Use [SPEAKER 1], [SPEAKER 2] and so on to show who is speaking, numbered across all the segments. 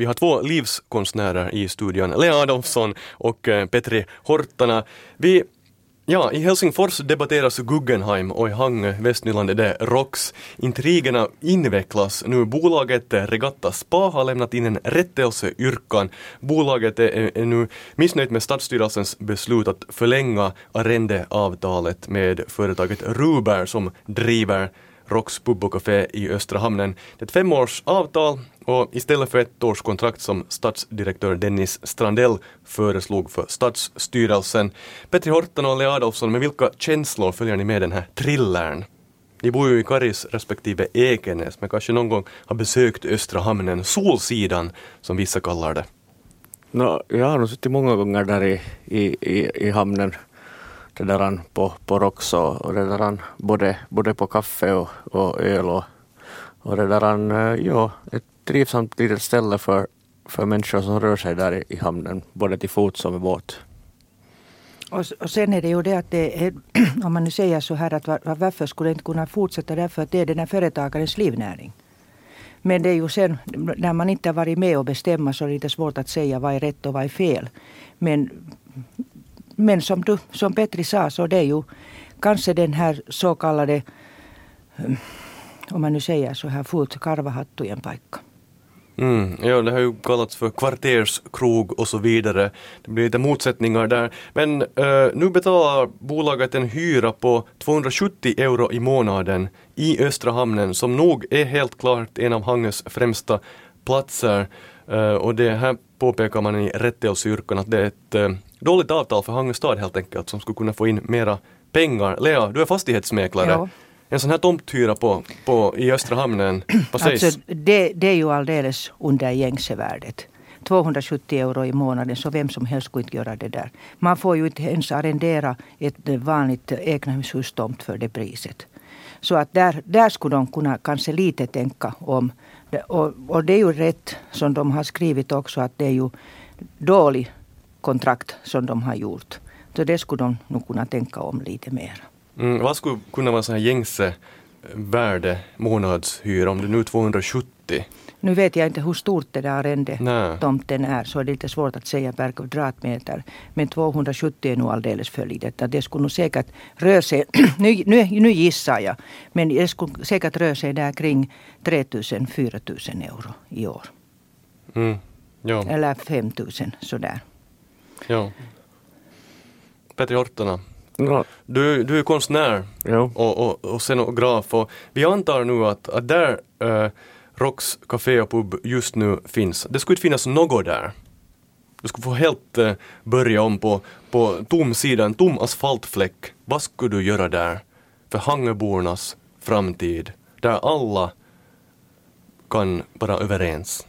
[SPEAKER 1] Vi har två livskonstnärer i studion, Lea Adolfsson och eh, Petri Hortana. Vi Ja, i Helsingfors debatteras Guggenheim och i Hangö, Västnyland är det ROX. Intrigerna invecklas nu. Bolaget Regatta Spa har lämnat in en rättelseyrkan. Bolaget är, är nu missnöjt med Stadsstyrelsens beslut att förlänga arrendeavtalet med företaget Ruber som driver Rocks pub och café i Östra hamnen. Det är ett femårsavtal och istället för ett års kontrakt som stadsdirektör Dennis Strandell föreslog för stadsstyrelsen. Petri Horten och Lea Adolfsson, med vilka känslor följer ni med den här thrillern? Ni bor ju i Karis respektive Ekenäs, men kanske någon gång har besökt Östra hamnen, Solsidan som vissa kallar det.
[SPEAKER 2] No, jag har nog suttit många gånger där i, i, i, i hamnen det där på, på Rox och, det där både, både på kaffe och, och öl och, och det där, eh, ja, ett trivsamt litet ställe för, för människor som rör sig där i, i hamnen, både till fots och med båt.
[SPEAKER 3] Och, och sen är det ju det att det är, om man nu säger så här att var, varför skulle det inte kunna fortsätta därför att det är den här företagarens livnäring. Men det är ju sen när man inte har varit med och bestämma så är det lite svårt att säga vad är rätt och vad är fel. Men men som, du, som Petri sa så det är ju kanske den här så kallade, eh, om man nu säger så här fult, karvahattujen paikka.
[SPEAKER 1] Mm, ja, det har ju kallats för kvarterskrog och så vidare. Det blir lite motsättningar där. Men eh, nu betalar bolaget en hyra på 270 euro i månaden i Östra hamnen som nog är helt klart en av Hangös främsta platser. Eh, och det här påpekar man i rättelseyrkan att det är ett eh, dåligt avtal för Hangö stad helt enkelt som skulle kunna få in mera pengar. Lea, du är fastighetsmäklare. Ja. En sån här tomthyra på, på, i Östra hamnen, vad sägs?
[SPEAKER 3] Alltså, det, det är ju alldeles under gängse värdet. 270 euro i månaden, så vem som helst skulle inte göra det där. Man får ju inte ens arrendera ett vanligt egnahemshustomt för det priset. Så att där, där skulle de kunna kanske lite tänka om. Och, och det är ju rätt som de har skrivit också att det är ju dålig kontrakt som de har gjort. Så det skulle de nog kunna tänka om lite mer.
[SPEAKER 1] Mm, vad skulle kunna vara så här gängse värde månadshyra om det nu är 270?
[SPEAKER 3] Nu vet jag inte hur stort det där arrendetomten är så är det lite svårt att säga per kvadratmeter. Men 270 är nog alldeles för litet. Det skulle nog säkert röra sig, nu, nu, nu gissar jag, men det skulle säkert röra sig där kring 3000-4000 euro i år.
[SPEAKER 1] Mm, ja.
[SPEAKER 3] Eller 5000 sådär.
[SPEAKER 1] Ja. Petri Hortona, ja. du, du är konstnär ja. och, och, och scenograf och vi antar nu att, att där äh, Rocks Café och Pub just nu finns, det skulle inte finnas något där. Du skulle få helt äh, börja om på, på tom sida, en tom asfaltfläck. Vad skulle du göra där? För Hangöbornas framtid, där alla kan vara överens.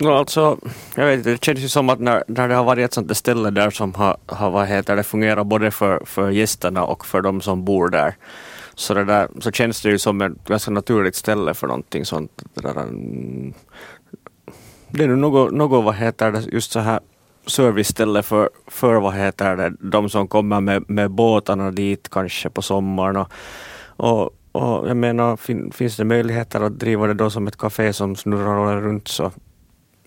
[SPEAKER 2] No, alltså, jag vet det känns ju som att när, när det har varit ett sånt ställe där som har, har vad heter det, fungerat både för, för gästerna och för de som bor där, så, det där, så känns det ju som ett ganska naturligt ställe för någonting sånt. Det, där, mm. det är nog något, något, vad heter det, just så här serviceställe för, för vad heter det, de som kommer med, med båtarna dit kanske på sommaren. Och, och, och jag menar, fin, finns det möjligheter att driva det då som ett café som snurrar runt så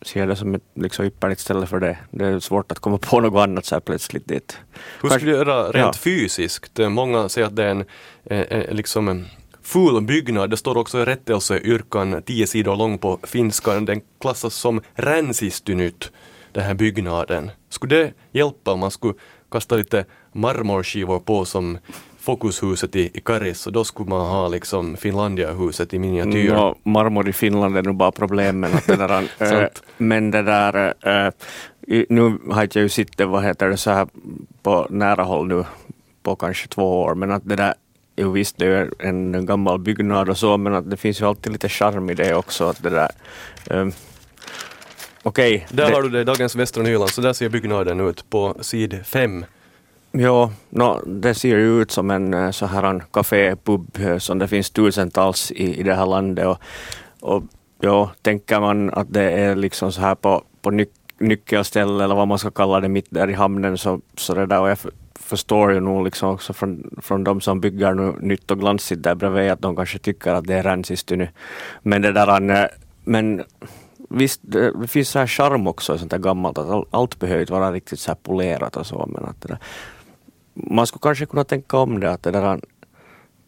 [SPEAKER 2] ser det som ett liksom ypperligt ställe för det. Det är svårt att komma på något annat så här plötsligt dit.
[SPEAKER 1] Hur skulle du göra rent ja. fysiskt? Många säger att det är en, eh, liksom en ful byggnad. Det står också i rättelseyrkan tio sidor lång på finska. Den klassas som ränsistynyt, den här byggnaden. Skulle det hjälpa om man skulle kasta lite marmorskivor på som Fokushuset i, i Karis och då skulle man ha liksom Finlandia-huset i miniatyr.
[SPEAKER 2] No, marmor i Finland är nog bara problemet. Att det där, äh, men det där, äh, nu har jag ju sett vad heter det så här på nära håll nu på kanske två år, men att det där Jo visst, det är en gammal byggnad och så, men att det finns ju alltid lite charm i det också. Att det där, um, Okej. Okay,
[SPEAKER 1] där det, har du det, Dagens Västra Nyland, så där ser byggnaden ut på sid 5
[SPEAKER 2] Ja, no, det ser ju ut som en eh, så här en kafépub eh, som det finns tusentals i, i det här landet. Och, och ja, tänker man att det är liksom så här på, på nyc nyckelställe eller vad man ska kalla det mitt där i hamnen så, så det där och jag förstår ju nog liksom också från, från de som bygger nu nytt och glansigt där bredvid att de kanske tycker att det är rensigt nu. Men det där, men visst, det, finns så här charm också i sånt här gammalt, att allt behöver inte vara riktigt så här polerat och så, men att det där, man skulle kanske kunna tänka om det, att det där,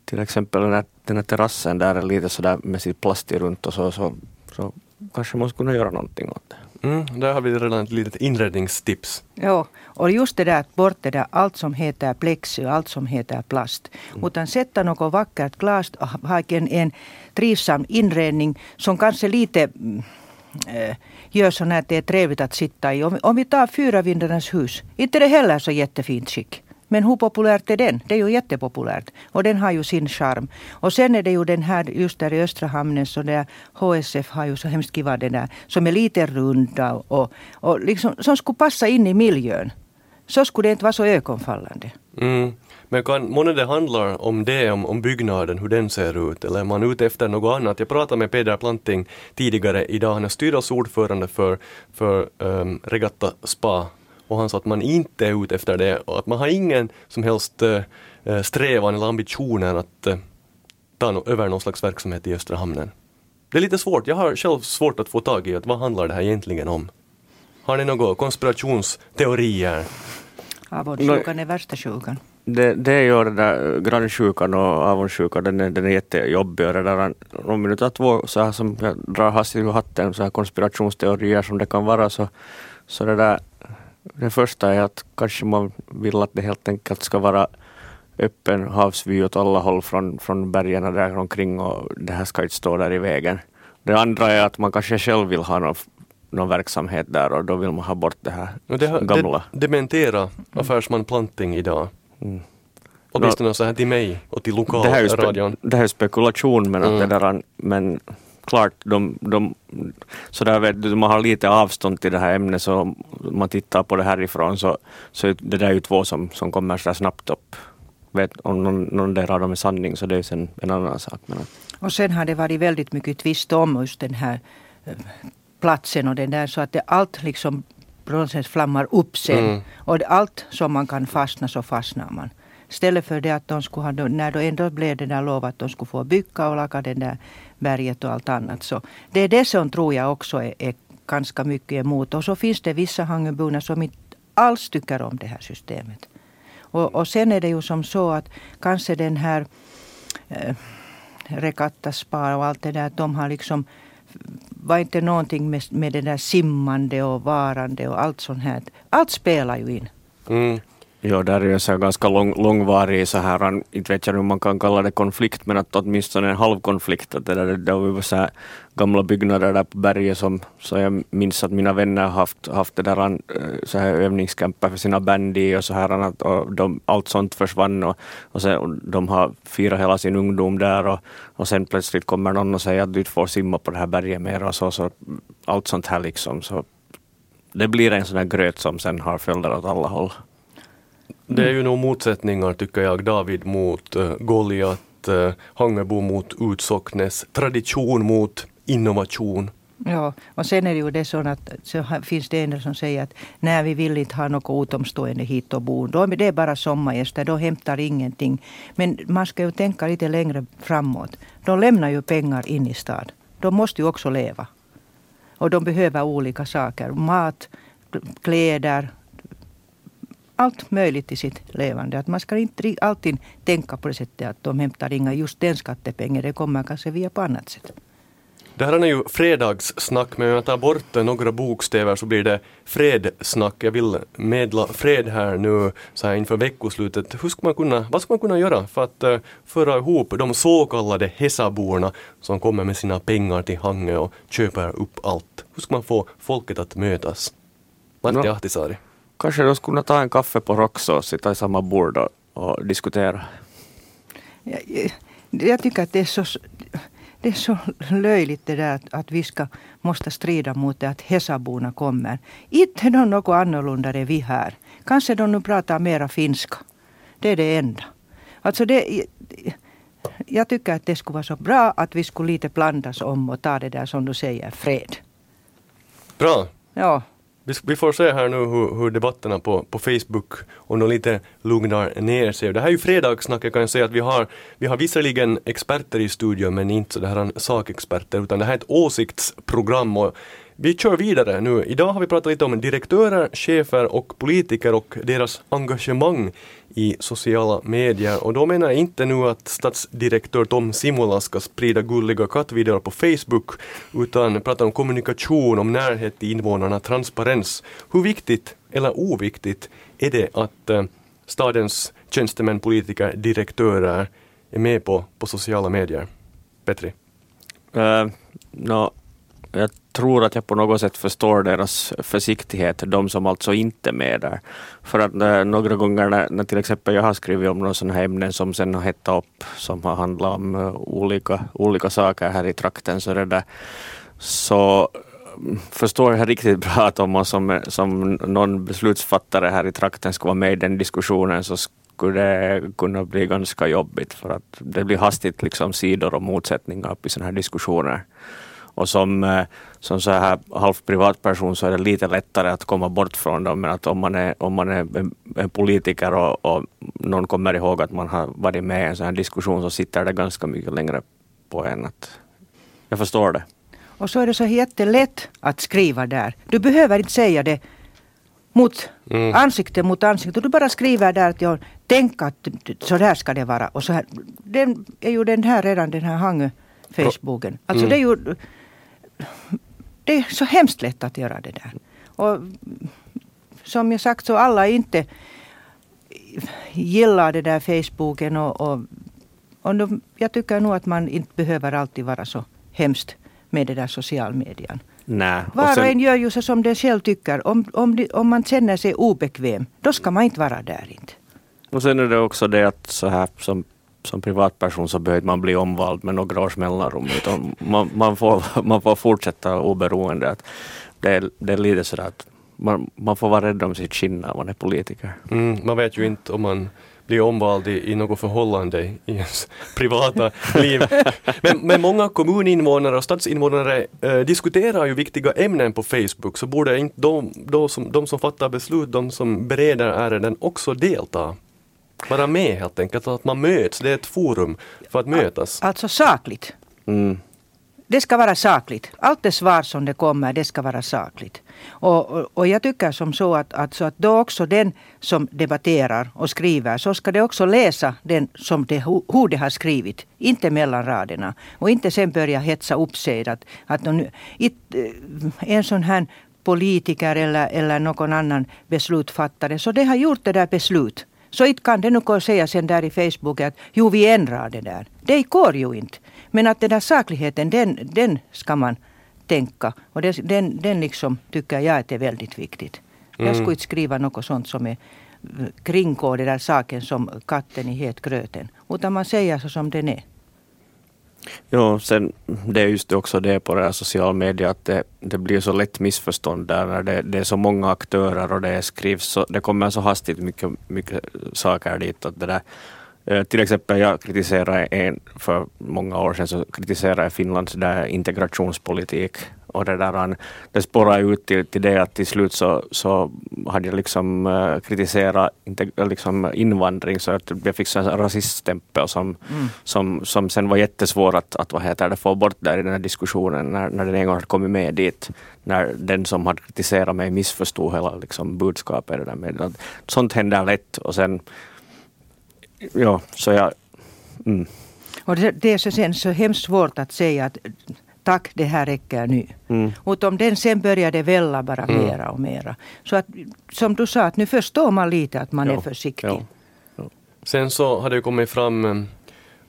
[SPEAKER 2] till exempel den här, den här terrassen där är lite sådär med sitt plast runt och så, så, så kanske man skulle kunna göra någonting åt det.
[SPEAKER 1] Mm, där har vi redan ett litet inredningstips.
[SPEAKER 3] Ja, och just det där att bort det där allt som heter plexi och allt som heter plast. Mm. Utan sätta något vackert glas och ha en, en trivsam inredning som kanske lite äh, gör så att det är trevligt att sitta i. Om, om vi tar Fyra vindarnas hus, inte det heller så jättefint skick. Men hur populärt är den? Det är ju jättepopulärt. Och den har ju sin charm. Och sen är det ju den här just där i Östra hamnen så där HSF har ju så hemskt kiva den där som är lite runda och, och liksom, som skulle passa in i miljön. Så skulle det inte vara så ögonfallande.
[SPEAKER 1] Mm. Men kan månne det handlar om det, om, om byggnaden, hur den ser ut, eller är man ute efter något annat? Jag pratade med Peder Planting tidigare idag, han är styrelseordförande för, för um, Regatta Spa och han sa att man inte är ute efter det och att man har ingen som helst uh, strävan eller ambitioner att uh, ta no över någon slags verksamhet i Östra hamnen. Det är lite svårt, jag har själv svårt att få tag i att vad handlar det här egentligen om? Har ni några konspirationsteorier?
[SPEAKER 3] Avundsjukan är värsta sjukan.
[SPEAKER 2] Det, det gör det där grannsjukan och avundsjukan, den är, den är jättejobbig. Och det där, om vi nu tar två så här som jag drar hastigt ur hatten, så här konspirationsteorier som det kan vara, så, så det där det första är att kanske man vill att det helt enkelt ska vara öppen havsvy åt alla håll från, från bergen där omkring och det här ska inte stå där i vägen. Det andra är att man kanske själv vill ha någon, någon verksamhet där och då vill man ha bort det här
[SPEAKER 1] och det har,
[SPEAKER 2] gamla.
[SPEAKER 1] Det dementera affärsman Planting idag. Mm. Åtminstone så här till mig och till lokalradion.
[SPEAKER 2] Det, det här är spekulation men, mm. att det där, men klart, de, de, så där vet du, man har lite avstånd till det här ämnet så om man tittar på det härifrån så, så det där är ju två som, som kommer så snabbt upp. Vet, om någon, någon där av dem är sanning så det är sen en annan sak. Men...
[SPEAKER 3] Och sen har det varit väldigt mycket tvist om just den här eh, platsen och den där så att det allt liksom bronsens flammar upp sen. Mm. Och allt som man kan fastna så fastnar man. Istället för det att de skulle ha, när det ändå blev det där lov att de skulle få bygga och laga den där berget och allt annat. Så det är det som tror jag också är, är ganska mycket emot. Och så finns det vissa Hangöborna som inte alls tycker om det här systemet. Och, och sen är det ju som så att kanske den här eh, Regattaspar och allt det där, att de har liksom var inte någonting med, med det där simmande och varande och allt sånt här. Allt spelar ju in.
[SPEAKER 2] Mm. Ja, där är ju så ganska lång, långvarig så här, inte vet jag om man kan kalla det konflikt, men att åtminstone en halvkonflikt. Att det, där, det var så här gamla byggnader där på berget som så jag minns att mina vänner haft, haft det där, eh, så här övningscamper för sina band i och så här, och de, allt sånt försvann och, och, sen, och de har firat hela sin ungdom där och, och sen plötsligt kommer någon och säger att du inte får simma på det här berget mer och så, så allt sånt här liksom. Så det blir en sån här gröt som sen har följder åt alla håll.
[SPEAKER 1] Det är ju nog motsättningar tycker jag, David mot uh, Goliat, eh, uh, Hangebo mot Utsocknes, tradition mot innovation.
[SPEAKER 3] Ja, och sen är det ju det så att så finns det en som säger att när vi vill inte ha något utomstående hit och bo. Då är det bara sommargäster, då hämtar ingenting. Men man ska ju tänka lite längre framåt. De lämnar ju pengar in i stad. De måste ju också leva. Och de behöver olika saker. Mat, kläder, allt möjligt i sitt levande. Att man ska inte alltid tänka på det sättet att de hämtar inga just den skattepengen. Det kommer kanske via på annat sätt.
[SPEAKER 1] Det här är ju fredagssnack, men om jag tar bort några bokstäver så blir det fredsnack. Jag vill medla fred här nu så här inför veckoslutet. Hur ska man kunna, vad ska man kunna göra för att uh, föra ihop de så kallade Hesaborna som kommer med sina pengar till Hangö och köper upp allt? Hur ska man få folket att mötas? Martti no. Ahtisaari.
[SPEAKER 2] Kanske de skulle ta en kaffe på Roxo och sitta i samma bord och, och diskutera.
[SPEAKER 3] Jag, jag, tycker att det är så, det är så löjligt det där att, att vi ska måste strida mot det att Hesaborna kommer. Inte är de något annorlunda än vi här. Kanske de nu pratar mera finska. Det är det enda. Alltså det, jag tycker att det skulle vara så bra att vi skulle lite blandas om och ta det där som du säger, fred.
[SPEAKER 1] Bra.
[SPEAKER 3] Ja.
[SPEAKER 1] Vi, får se här nu hur, hur debatterna på, på Facebook, om de lite lugnar ner sig. Det här är ju fredagssnack, jag kan säga att vi har, vi har visserligen experter i studion men inte så det här sakexperter utan det här är ett åsiktsprogram och vi kör vidare nu. Idag har vi pratat lite om direktörer, chefer och politiker och deras engagemang i sociala medier. Och då menar jag inte nu att stadsdirektör Tom Simola ska sprida gulliga kattvideor på Facebook, utan prata om kommunikation, om närhet till invånarna, transparens. Hur viktigt eller oviktigt är det att eh, stadens tjänstemän, politiker, direktörer är med på, på sociala medier? Petri?
[SPEAKER 2] Eh, uh, no, jag tror att jag på något sätt förstår deras försiktighet, de som alltså inte är med där. För att eh, några gånger när, när, till exempel jag har skrivit om några sådana här ämnen som sen har hettat upp, som har handlat om uh, olika, olika saker här i trakten, så, det där, så mm, förstår jag riktigt bra att om man som, eh, som någon beslutsfattare här i trakten skulle vara med i den diskussionen så skulle det kunna bli ganska jobbigt för att det blir hastigt liksom sidor och motsättningar upp i sådana här diskussioner. Och som, eh, som så här halvt privatperson så är det lite lättare att komma bort från dem. Men att om man är, om man är en, politiker och, och någon kommer ihåg att man har varit med i en sån här diskussion så sitter det ganska mycket längre på en. Att jag förstår det.
[SPEAKER 3] Och så är det så jättelätt att skriva där. Du behöver inte säga det mot mm. ansikte mot ansikte. Du bara skriver där att jag tänker att så där ska det vara. Och så här, den är ju den här redan den här Hangö Facebooken. Alltså mm. det är ju det är så hemskt lätt att göra det där. Och som jag sagt så alla inte gillar det där Facebooken och, och, och de, jag tycker nog att man inte behöver alltid vara så hemskt med det där social median.
[SPEAKER 2] Nej.
[SPEAKER 3] Var och, en gör ju så som den själv tycker. Om, om, om man känner sig obekväm, då ska man inte vara där inte.
[SPEAKER 2] Och sen är det också det att så här som som privatperson så behöver man bli omvald med några års mellanrum. Utan man, man, får, man får fortsätta oberoende. Att det, är, det är lite sådär att man, man får vara rädd om sitt skinn när man är politiker.
[SPEAKER 1] Mm, man vet ju inte om man blir omvald i, i något förhållande i ens privata liv. Men, men många kommuninvånare och stadsinvånare eh, diskuterar ju viktiga ämnen på Facebook, så borde inte de, de, som, de som fattar beslut, de som bereder ärenden också delta? Vara med helt enkelt, att man möts. Det är ett forum för att mötas.
[SPEAKER 3] Alltså sakligt. Mm. Det ska vara sakligt. Allt det svar som det kommer, det ska vara sakligt. Och, och, och, jag tycker som så att, att, så att då också den som debatterar och skriver, så ska det också läsa den som det, hur det har skrivit. Inte mellan raderna. Och inte sen börja hetsa upp sig. Att, att nu, it, eh, en sån här politiker eller, eller någon annan beslutsfattare, så det har gjort det där beslut. Så inte kan det nu säga sen där i Facebook att jo vi ändrar det där. Det går ju inte. Men att den där sakligheten den, den ska man tänka. Och det, den, den liksom tycker jag att är väldigt viktigt. Mm. Jag skulle inte skriva något sånt som är kringgå den där saken som katten i het gröten. Utan man säger så som den är.
[SPEAKER 2] Ja, sen det är just också det på det här sociala medier att det, det blir så lätt missförstånd där när det, det, är så många aktörer och det skrivs så, det kommer så hastigt mycket, mycket saker dit att det där till exempel jag kritiserade en, för många år sedan så kritiserade jag Finlands där integrationspolitik och det där det spårade ut till, till det att till slut så, så hade jag liksom uh, kritiserat liksom invandring så att jag fick en rasiststämpel som, mm. som, som sen var jättesvår att, att vad heter det, få bort där i den här diskussionen när, när den en gång hade kommit med dit. När den som hade kritiserat mig missförstod hela liksom, budskapet. Där med, sånt händer lätt och sen ja, så jag... Mm.
[SPEAKER 3] Och det, det är så, sen så hemskt svårt att säga att tack, det här räcker nu. Mm. Och om den sen börjar det välla bara mm. mera och mera. Så att som du sa, att nu förstår man lite att man ja. är försiktig. Ja. Ja.
[SPEAKER 1] Sen så har det kommit fram um,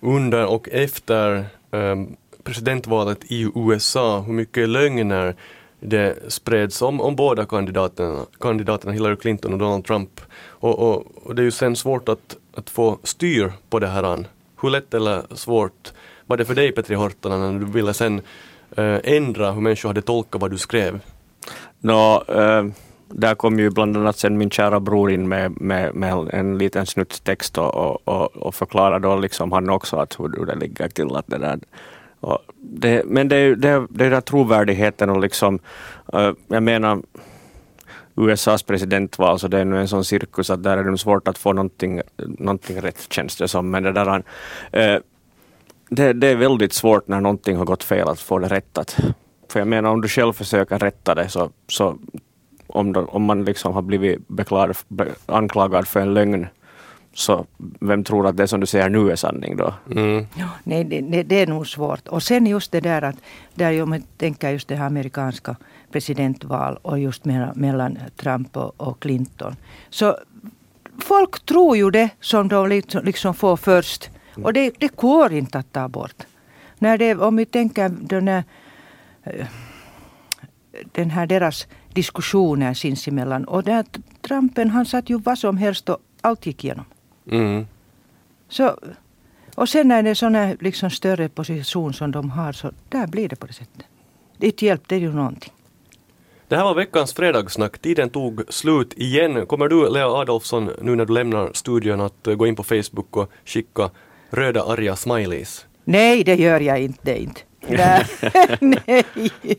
[SPEAKER 1] under och efter um, presidentvalet i USA hur mycket lögner det spreds om, om båda kandidaterna, kandidaterna Hillary Clinton och Donald Trump. Och, och, och det är ju sen svårt att att få styr på det här. Hur lätt eller svårt var det för dig Petri Hortala när du ville sen eh, ändra hur människor hade tolkat vad du skrev?
[SPEAKER 2] Nå, äh, där kom ju bland annat sen min kära bror in med, med, med en liten snutt text och, och, och förklarade då liksom han också att hur, hur det ligger till. Att det där, det, men det, det, det där trovärdigheten och liksom, eh, jag menar USAs presidentval, så alltså, det är nu en sån cirkus att där är det svårt att få någonting, någonting rätt känns det som. Men det, där, eh, det, det, är väldigt svårt när någonting har gått fel att få det rättat. För jag menar om du själv försöker rätta det så, så om, de, om man liksom har blivit beklad, be, anklagad för en lögn så vem tror att det som du säger nu är sanning då?
[SPEAKER 1] Mm.
[SPEAKER 3] Ja, nej, det, det, är nog svårt. Och sen just det där att, där om man tänker just det här amerikanska presidentval och just mellan Trump och, och Clinton. Så folk tror ju det som de liksom, liksom får först. Och det, det går inte att ta bort. När det, om vi tänker den här, eh, den här deras diskussioner sinsemellan. Och där Trumpen han satt ju vad som helst och allt gick igenom.
[SPEAKER 1] Mm.
[SPEAKER 3] Så, och sen när det är sån här liksom större position som de har så där blir det på det sättet. Det hjälpte ju någonting.
[SPEAKER 1] Det här var veckans fredagssnack. Tiden tog slut igen. Kommer du, Lea Adolfsson, nu när du lämnar studion att gå in på Facebook och skicka röda arga smileys?
[SPEAKER 3] Nej, det gör jag inte. inte. Nej.